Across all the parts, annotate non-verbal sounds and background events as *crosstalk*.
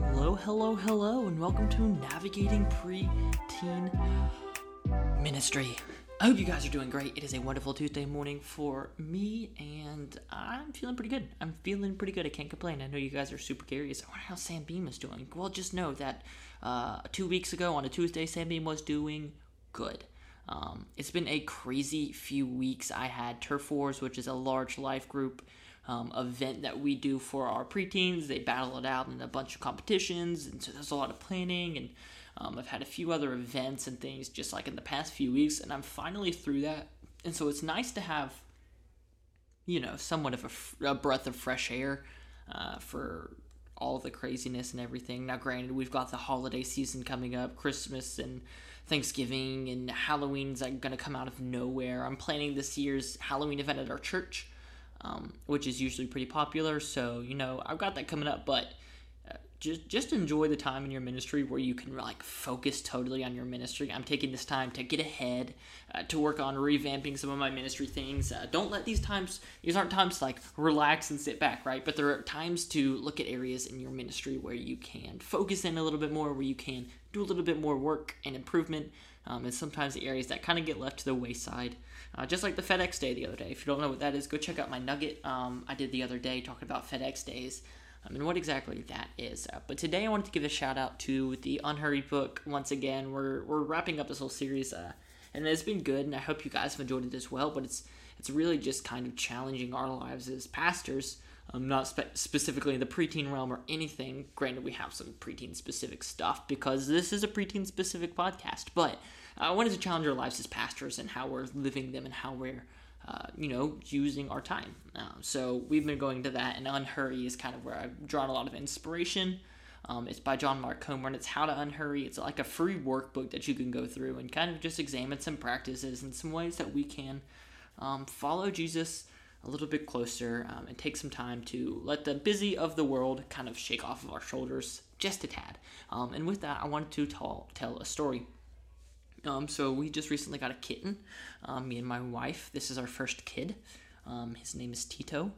Hello, hello, hello, and welcome to Navigating Pre-Teen Ministry. I hope you guys are doing great. It is a wonderful Tuesday morning for me, and I'm feeling pretty good. I'm feeling pretty good. I can't complain. I know you guys are super curious. I wonder how Sam Beam is doing. Well, just know that uh, two weeks ago on a Tuesday, Sam Beam was doing good. Um, it's been a crazy few weeks. I had Turf Wars, which is a large life group um, event that we do for our preteens. They battle it out in a bunch of competitions, and so there's a lot of planning. And um, I've had a few other events and things just like in the past few weeks, and I'm finally through that. And so it's nice to have, you know, somewhat of a, a breath of fresh air uh, for all the craziness and everything. Now, granted, we've got the holiday season coming up, Christmas and Thanksgiving, and Halloween's like, going to come out of nowhere. I'm planning this year's Halloween event at our church um, which is usually pretty popular. So you know I've got that coming up, but just just enjoy the time in your ministry where you can like focus totally on your ministry. I'm taking this time to get ahead, uh, to work on revamping some of my ministry things. Uh, don't let these times these aren't times to like relax and sit back, right? But there are times to look at areas in your ministry where you can focus in a little bit more, where you can do a little bit more work and improvement. Um, and sometimes the areas that kind of get left to the wayside. Uh, just like the FedEx Day the other day. If you don't know what that is, go check out my nugget um, I did the other day talking about FedEx Days um, and what exactly that is. Uh, but today I wanted to give a shout out to the Unhurried book once again. We're, we're wrapping up this whole series, uh, and it's been good, and I hope you guys have enjoyed it as well. But it's it's really just kind of challenging our lives as pastors. Um, not spe- specifically in the preteen realm or anything. Granted, we have some preteen specific stuff because this is a preteen specific podcast, but I wanted to challenge our lives as pastors and how we're living them and how we're, uh, you know, using our time. Uh, so we've been going to that, and Unhurry is kind of where I've drawn a lot of inspiration. Um, it's by John Mark Comer, and it's How to Unhurry. It's like a free workbook that you can go through and kind of just examine some practices and some ways that we can um, follow Jesus a little bit closer um, and take some time to let the busy of the world kind of shake off of our shoulders just a tad. Um, and with that, I wanted to tell, tell a story um, so we just recently got a kitten, um, me and my wife. This is our first kid. Um, his name is Tito.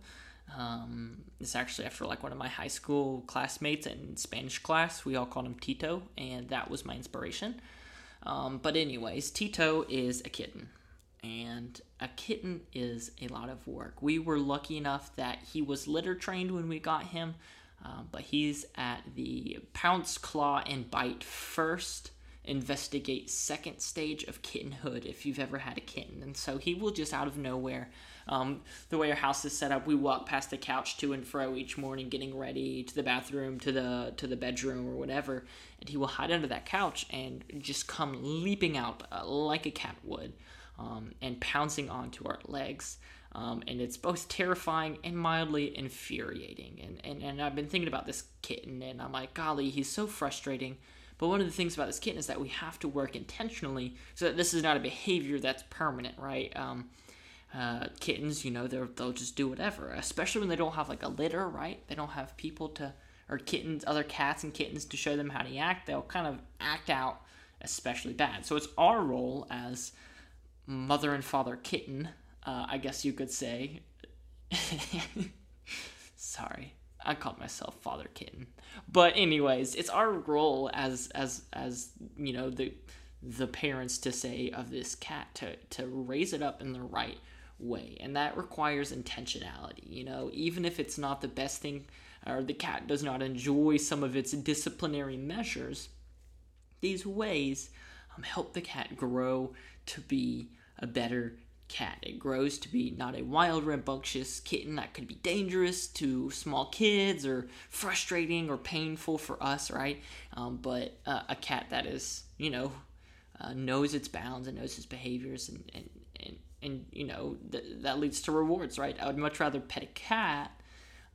Um, it's actually after like one of my high school classmates in Spanish class. We all called him Tito, and that was my inspiration. Um, but anyways, Tito is a kitten, and a kitten is a lot of work. We were lucky enough that he was litter trained when we got him, uh, but he's at the pounce, claw, and bite first investigate second stage of kittenhood if you've ever had a kitten. And so he will just out of nowhere. Um, the way our house is set up, we walk past the couch to and fro each morning, getting ready to the bathroom, to the to the bedroom, or whatever. And he will hide under that couch and just come leaping out uh, like a cat would, um, and pouncing onto our legs. Um, and it's both terrifying and mildly infuriating. And, and and I've been thinking about this kitten, and I'm like, golly, he's so frustrating but one of the things about this kitten is that we have to work intentionally so that this is not a behavior that's permanent, right? Um, uh, kittens, you know, they'll just do whatever, especially when they don't have like a litter, right? They don't have people to, or kittens, other cats and kittens to show them how to act. They'll kind of act out especially bad. So it's our role as mother and father kitten, uh, I guess you could say. *laughs* Sorry. I called myself Father Kitten. But anyways, it's our role as as as you know the the parents to say of this cat to to raise it up in the right way, and that requires intentionality. You know, even if it's not the best thing, or the cat does not enjoy some of its disciplinary measures, these ways um, help the cat grow to be a better cat. It grows to be not a wild, rambunctious kitten that could be dangerous to small kids or frustrating or painful for us, right? Um, but uh, a cat that is, you know, uh, knows its bounds and knows its behaviors and, and, and, and you know, th- that leads to rewards, right? I would much rather pet a cat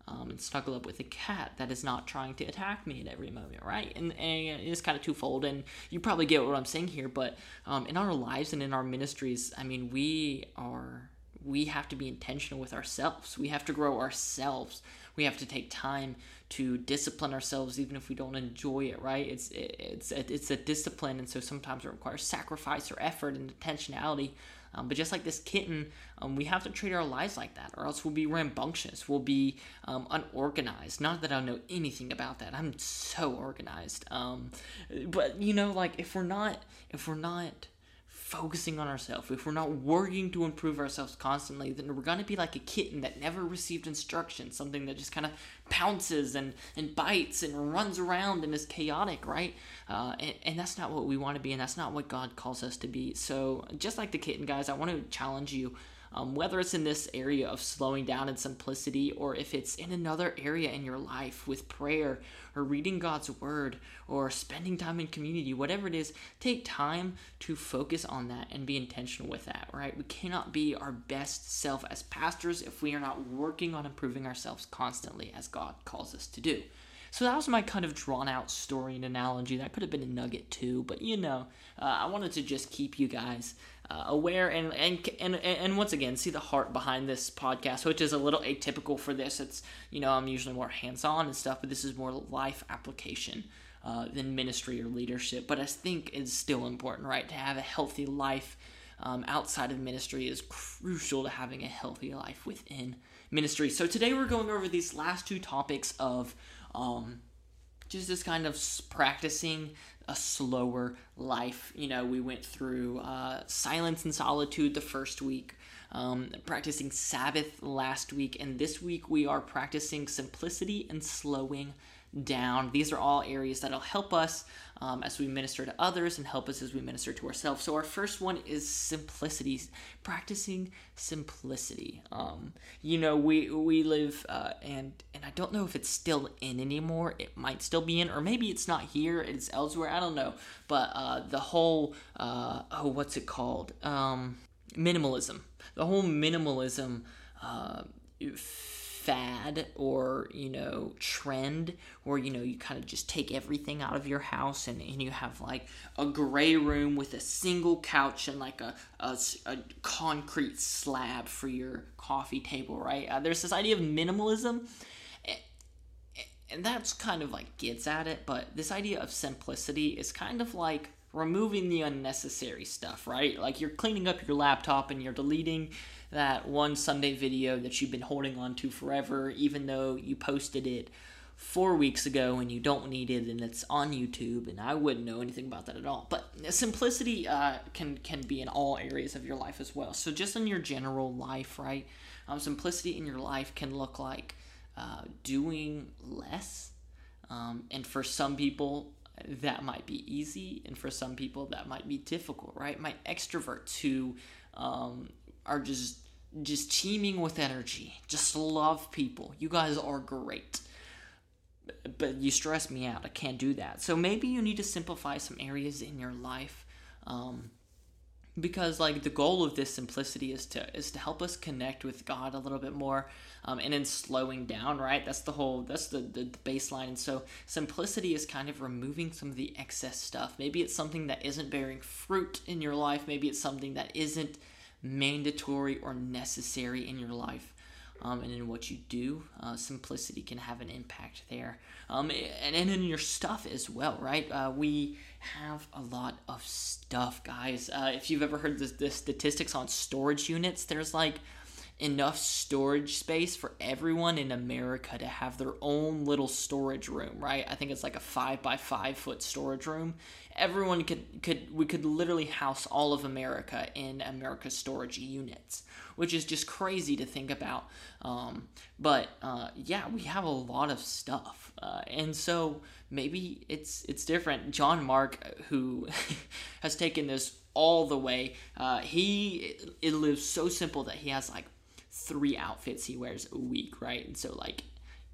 um, and snuggle up with a cat that is not trying to attack me at every moment, right? And, and it's kind of twofold, and you probably get what I'm saying here, but um, in our lives and in our ministries, I mean, we are we have to be intentional with ourselves. We have to grow ourselves. we have to take time to discipline ourselves even if we don't enjoy it right it's it's it's a discipline and so sometimes it requires sacrifice or effort and intentionality um, but just like this kitten, um, we have to treat our lives like that, or else we'll be rambunctious. We'll be um, unorganized. Not that I know anything about that. I'm so organized. Um, but you know, like if we're not, if we're not focusing on ourselves, if we're not working to improve ourselves constantly, then we're going to be like a kitten that never received instruction, something that just kind of pounces and, and bites and runs around and is chaotic, right? Uh, and, and that's not what we want to be, and that's not what God calls us to be. So, just like the kitten, guys, I want to challenge you um, whether it's in this area of slowing down and simplicity, or if it's in another area in your life with prayer or reading God's word or spending time in community, whatever it is, take time to focus on that and be intentional with that, right? We cannot be our best self as pastors if we are not working on improving ourselves constantly as God calls us to do. So that was my kind of drawn out story and analogy. That could have been a nugget too, but you know, uh, I wanted to just keep you guys uh, aware and, and and and once again see the heart behind this podcast, which is a little atypical for this. It's you know I'm usually more hands on and stuff, but this is more life application. Uh, than ministry or leadership, but I think it's still important, right? To have a healthy life um, outside of ministry is crucial to having a healthy life within ministry. So today we're going over these last two topics of um, just this kind of practicing a slower life. You know, we went through uh, silence and solitude the first week, um, practicing Sabbath last week, and this week we are practicing simplicity and slowing down. These are all areas that'll help us um, as we minister to others and help us as we minister to ourselves. So, our first one is simplicity, practicing simplicity. Um, you know, we we live, uh, and and I don't know if it's still in anymore. It might still be in, or maybe it's not here. It's elsewhere. I don't know. But uh, the whole, uh, oh, what's it called? Um, minimalism. The whole minimalism. Fad or you know trend where you know you kind of just take everything out of your house and, and you have like a gray room with a single couch and like a, a, a concrete slab for your coffee table right? Uh, there's this idea of minimalism and that's kind of like gets at it but this idea of simplicity is kind of like removing the unnecessary stuff right? Like you're cleaning up your laptop and you're deleting that one Sunday video that you've been holding on to forever, even though you posted it four weeks ago and you don't need it and it's on YouTube and I wouldn't know anything about that at all. But simplicity uh, can can be in all areas of your life as well. So just in your general life, right? Um, simplicity in your life can look like uh, doing less, um, and for some people that might be easy, and for some people that might be difficult, right? My extroverts who um, are just just teeming with energy, just love people. You guys are great. But you stress me out. I can't do that. So maybe you need to simplify some areas in your life. Um, because like the goal of this simplicity is to is to help us connect with God a little bit more um, and in slowing down right that's the whole that's the, the, the baseline and so simplicity is kind of removing some of the excess stuff maybe it's something that isn't bearing fruit in your life maybe it's something that isn't mandatory or necessary in your life. Um, and in what you do, uh, simplicity can have an impact there. Um, and, and in your stuff as well, right? Uh, we have a lot of stuff, guys. Uh, if you've ever heard the, the statistics on storage units, there's like enough storage space for everyone in America to have their own little storage room, right? I think it's like a five by five foot storage room. Everyone could could we could literally house all of America in America's storage units, which is just crazy to think about. Um, but uh, yeah, we have a lot of stuff, uh, and so maybe it's it's different. John Mark, who *laughs* has taken this all the way. Uh, he it lives so simple that he has like three outfits he wears a week, right? And so like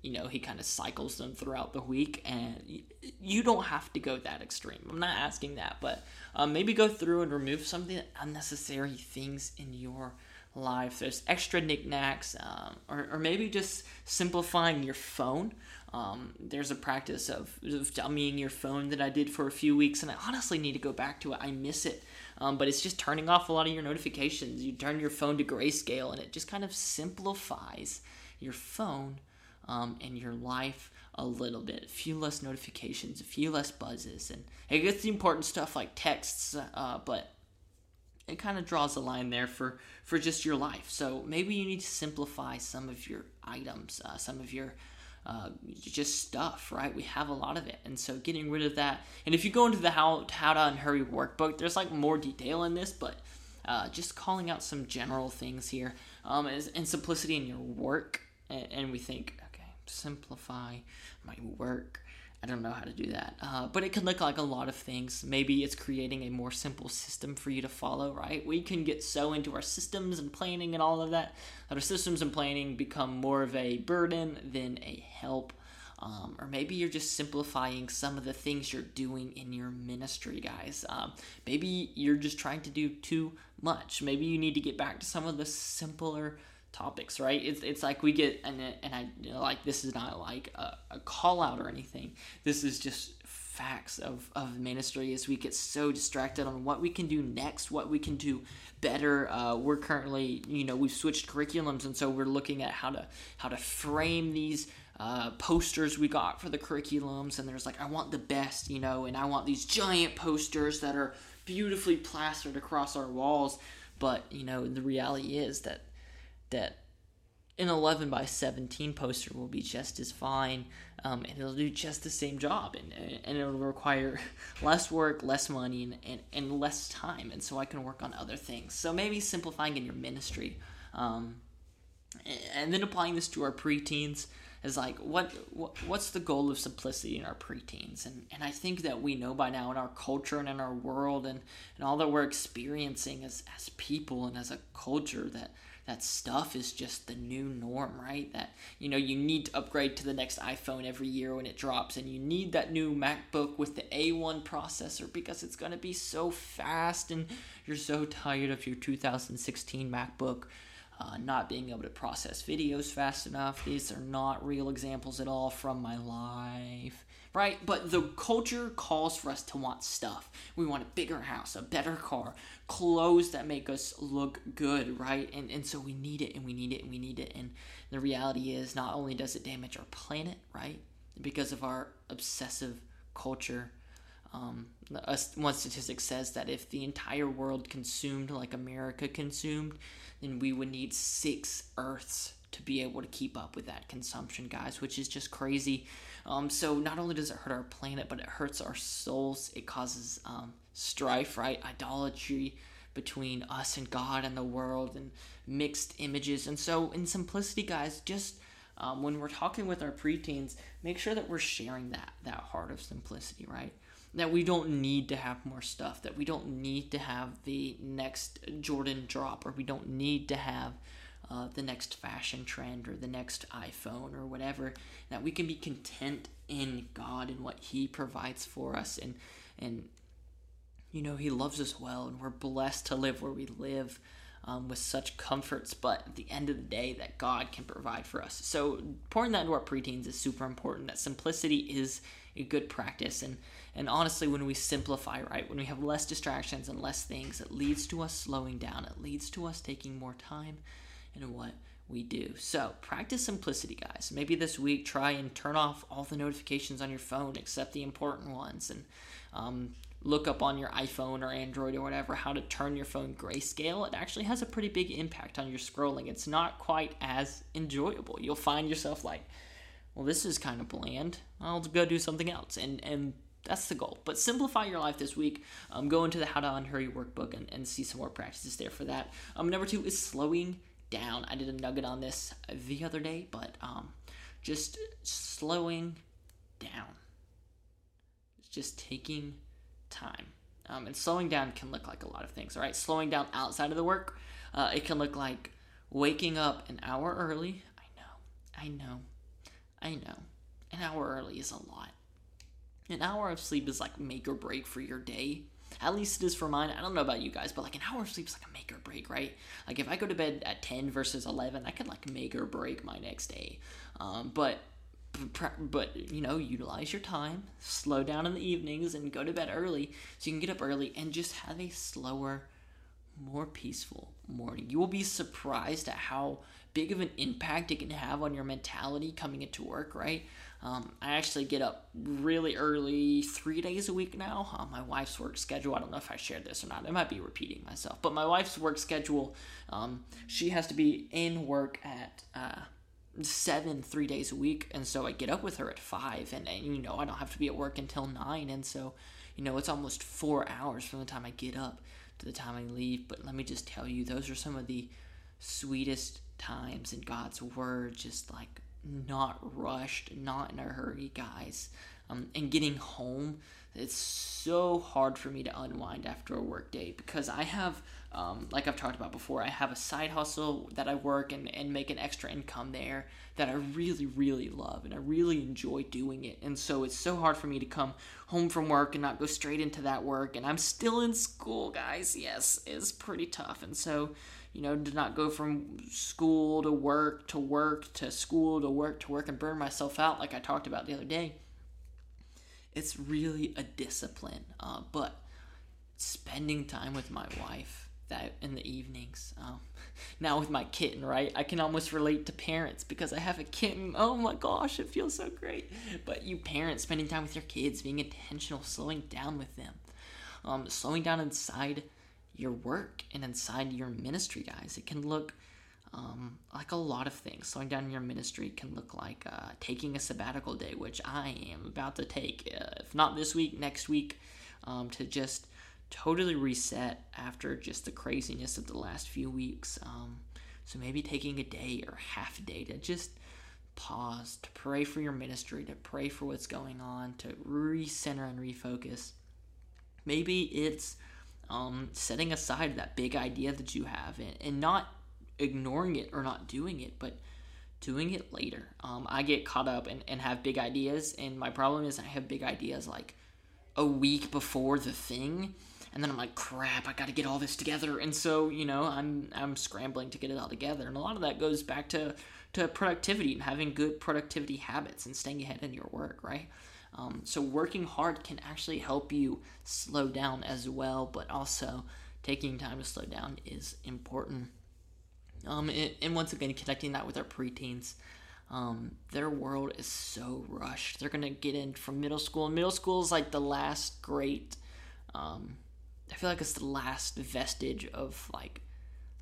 you know he kind of cycles them throughout the week and you don't have to go that extreme i'm not asking that but um, maybe go through and remove some of the unnecessary things in your life there's extra knickknacks um, or, or maybe just simplifying your phone. Um, there's a practice of, of dummying your phone that i did for a few weeks and i honestly need to go back to it. I miss it. Um, but it's just turning off a lot of your notifications. You turn your phone to grayscale, and it just kind of simplifies your phone um, in your life a little bit, a few less notifications, a few less buzzes, and it gets the important stuff like texts, uh, but it kind of draws a line there for for just your life. So maybe you need to simplify some of your items, uh, some of your uh, just stuff, right? We have a lot of it, and so getting rid of that. And if you go into the how how to unhurry workbook, there's like more detail in this, but uh, just calling out some general things here um, is, and simplicity in your work. And, and we think, okay, simplify my work. I don't know how to do that. Uh, but it could look like a lot of things. Maybe it's creating a more simple system for you to follow, right? We can get so into our systems and planning and all of that that our systems and planning become more of a burden than a help. Um, or maybe you're just simplifying some of the things you're doing in your ministry, guys. Um, maybe you're just trying to do too much. Maybe you need to get back to some of the simpler topics, right? It's, it's like we get, and, and I you know, like this is not like a, a call out or anything. This is just facts of, of ministry as we get so distracted on what we can do next, what we can do better. Uh, we're currently, you know, we've switched curriculums, and so we're looking at how to how to frame these uh, posters we got for the curriculums. And there's like, I want the best, you know, and I want these giant posters that are beautifully plastered across our walls. But you know, the reality is that that an 11 by 17 poster will be just as fine um, and it'll do just the same job and, and it'll require *laughs* less work less money and, and, and less time and so i can work on other things. So maybe simplifying in your ministry um, and then applying this to our preteens is like what, what what's the goal of simplicity in our preteens? And and I think that we know by now in our culture and in our world and, and all that we're experiencing as as people and as a culture that that stuff is just the new norm, right? That you know you need to upgrade to the next iPhone every year when it drops, and you need that new MacBook with the A1 processor because it's going to be so fast, and you're so tired of your 2016 MacBook uh, not being able to process videos fast enough. These are not real examples at all from my life, right? But the culture calls for us to want stuff. We want a bigger house, a better car, clothes that make us look good, right? And, and so we need it and we need it and we need it. And the reality is, not only does it damage our planet, right? Because of our obsessive culture. Um, one statistic says that if the entire world consumed like America consumed, then we would need six Earths to be able to keep up with that consumption, guys, which is just crazy. Um, so not only does it hurt our planet, but it hurts our souls. It causes um, strife, right? Idolatry between us and God and the world, and mixed images. And so, in simplicity, guys, just um, when we're talking with our preteens, make sure that we're sharing that that heart of simplicity, right? That we don't need to have more stuff, that we don't need to have the next Jordan drop, or we don't need to have uh, the next fashion trend or the next iPhone or whatever. That we can be content in God and what He provides for us, and and you know He loves us well, and we're blessed to live where we live. Um, with such comforts, but at the end of the day, that God can provide for us. So, pouring that into our preteens is super important. That simplicity is a good practice, and and honestly, when we simplify, right, when we have less distractions and less things, it leads to us slowing down. It leads to us taking more time in what we do. So practice simplicity, guys. Maybe this week try and turn off all the notifications on your phone except the important ones, and um, look up on your iPhone or Android or whatever how to turn your phone grayscale. It actually has a pretty big impact on your scrolling. It's not quite as enjoyable. You'll find yourself like, well, this is kind of bland. I'll go do something else, and and that's the goal. But simplify your life this week. Um, go into the How to Unhurry workbook and, and see some more practices there for that. Um, number two is slowing down. I did a nugget on this the other day, but um, just slowing down. It's just taking time. Um, and slowing down can look like a lot of things, all right? Slowing down outside of the work, uh, it can look like waking up an hour early. I know, I know, I know. An hour early is a lot an hour of sleep is like make or break for your day. At least it is for mine. I don't know about you guys, but like an hour of sleep is like a make or break, right? Like if I go to bed at 10 versus 11, I could like make or break my next day. Um, but but you know utilize your time slow down in the evenings and go to bed early so you can get up early and just have a slower more peaceful morning you will be surprised at how big of an impact it can have on your mentality coming into work, right? Um, I actually get up really early, three days a week now. Uh, my wife's work schedule, I don't know if I shared this or not. I might be repeating myself, but my wife's work schedule, um, she has to be in work at uh, seven, three days a week, and so I get up with her at five, and, and you know I don't have to be at work until nine, and so you know it's almost four hours from the time I get up to the time I leave. But let me just tell you, those are some of the sweetest times in God's Word, just like not rushed, not in a hurry, guys. Um, and getting home, it's so hard for me to unwind after a work day because I have, um, like I've talked about before, I have a side hustle that I work and, and make an extra income there that I really, really love and I really enjoy doing it. And so it's so hard for me to come home from work and not go straight into that work. And I'm still in school, guys. Yes, it's pretty tough. And so, you know, to not go from school to work to work to school to work to work and burn myself out like I talked about the other day. It's really a discipline. Uh, but spending time with my wife that in the evenings. Um, *laughs* now with my kitten, right? I can almost relate to parents because I have a kitten. Oh my gosh, it feels so great. But you parents spending time with your kids, being intentional, slowing down with them, um, slowing down inside your work and inside your ministry, guys. It can look um, like a lot of things. Slowing down your ministry can look like uh, taking a sabbatical day, which I am about to take, uh, if not this week, next week, um, to just totally reset after just the craziness of the last few weeks. Um, so maybe taking a day or half a day to just pause, to pray for your ministry, to pray for what's going on, to recenter and refocus. Maybe it's um, setting aside that big idea that you have and, and not ignoring it or not doing it, but doing it later. Um, I get caught up and, and have big ideas, and my problem is I have big ideas like a week before the thing, and then I'm like, crap, I got to get all this together, and so you know I'm I'm scrambling to get it all together, and a lot of that goes back to to productivity and having good productivity habits and staying ahead in your work, right? Um, so working hard can actually help you slow down as well, but also taking time to slow down is important. Um, and, and once again, connecting that with our preteens, um, their world is so rushed. They're gonna get in from middle school, middle school is like the last great. Um, I feel like it's the last vestige of like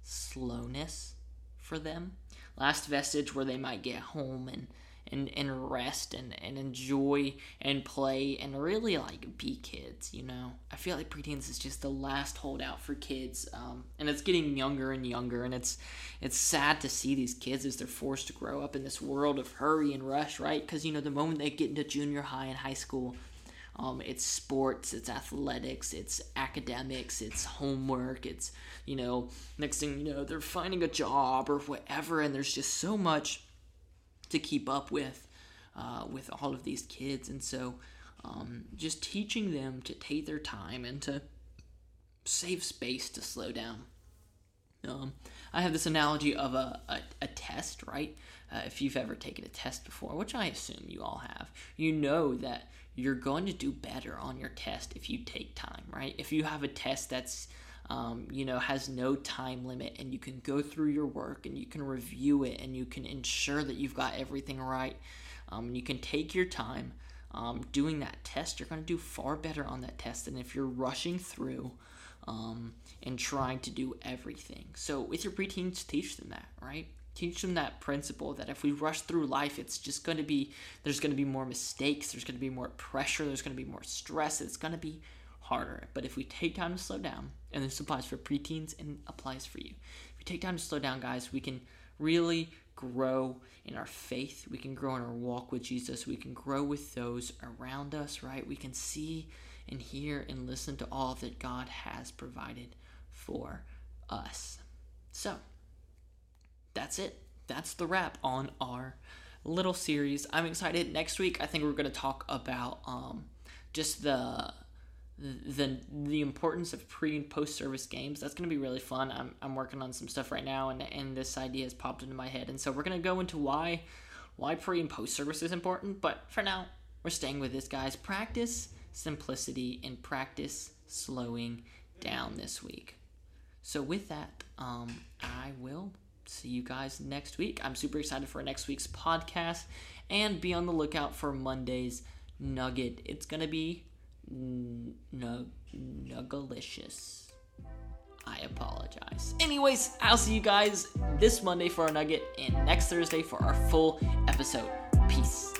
slowness for them. Last vestige where they might get home and and, and rest and, and enjoy and play and really like be kids, you know? I feel like preteens is just the last holdout for kids. Um, and it's getting younger and younger and it's it's sad to see these kids as they're forced to grow up in this world of hurry and rush, right? Because you know the moment they get into junior high and high school, um, it's sports, it's athletics, it's academics, it's homework, it's, you know, next thing you know, they're finding a job or whatever, and there's just so much to keep up with uh, with all of these kids, and so um, just teaching them to take their time and to save space to slow down. Um, I have this analogy of a, a, a test, right? Uh, if you've ever taken a test before, which I assume you all have, you know that you're going to do better on your test if you take time, right? If you have a test that's um, you know, has no time limit, and you can go through your work and you can review it and you can ensure that you've got everything right. Um, and you can take your time um, doing that test. You're going to do far better on that test than if you're rushing through um, and trying to do everything. So, with your preteens, teach them that, right? Teach them that principle that if we rush through life, it's just going to be, there's going to be more mistakes, there's going to be more pressure, there's going to be more stress, it's going to be harder. But if we take time to slow down, and this applies for preteens and applies for you, if we take time to slow down, guys, we can really grow in our faith. We can grow in our walk with Jesus. We can grow with those around us, right? We can see and hear and listen to all that God has provided for us. So, that's it. That's the wrap on our little series. I'm excited. Next week, I think we're going to talk about um, just the the the importance of pre and post service games. That's going to be really fun. I'm, I'm working on some stuff right now, and and this idea has popped into my head, and so we're going to go into why why pre and post service is important. But for now, we're staying with this, guys. Practice simplicity and practice slowing down this week. So with that, um, I will see you guys next week. I'm super excited for next week's podcast and be on the lookout for Monday's nugget. It's going to be nuggalicious. I apologize. Anyways, I'll see you guys this Monday for our nugget and next Thursday for our full episode. Peace.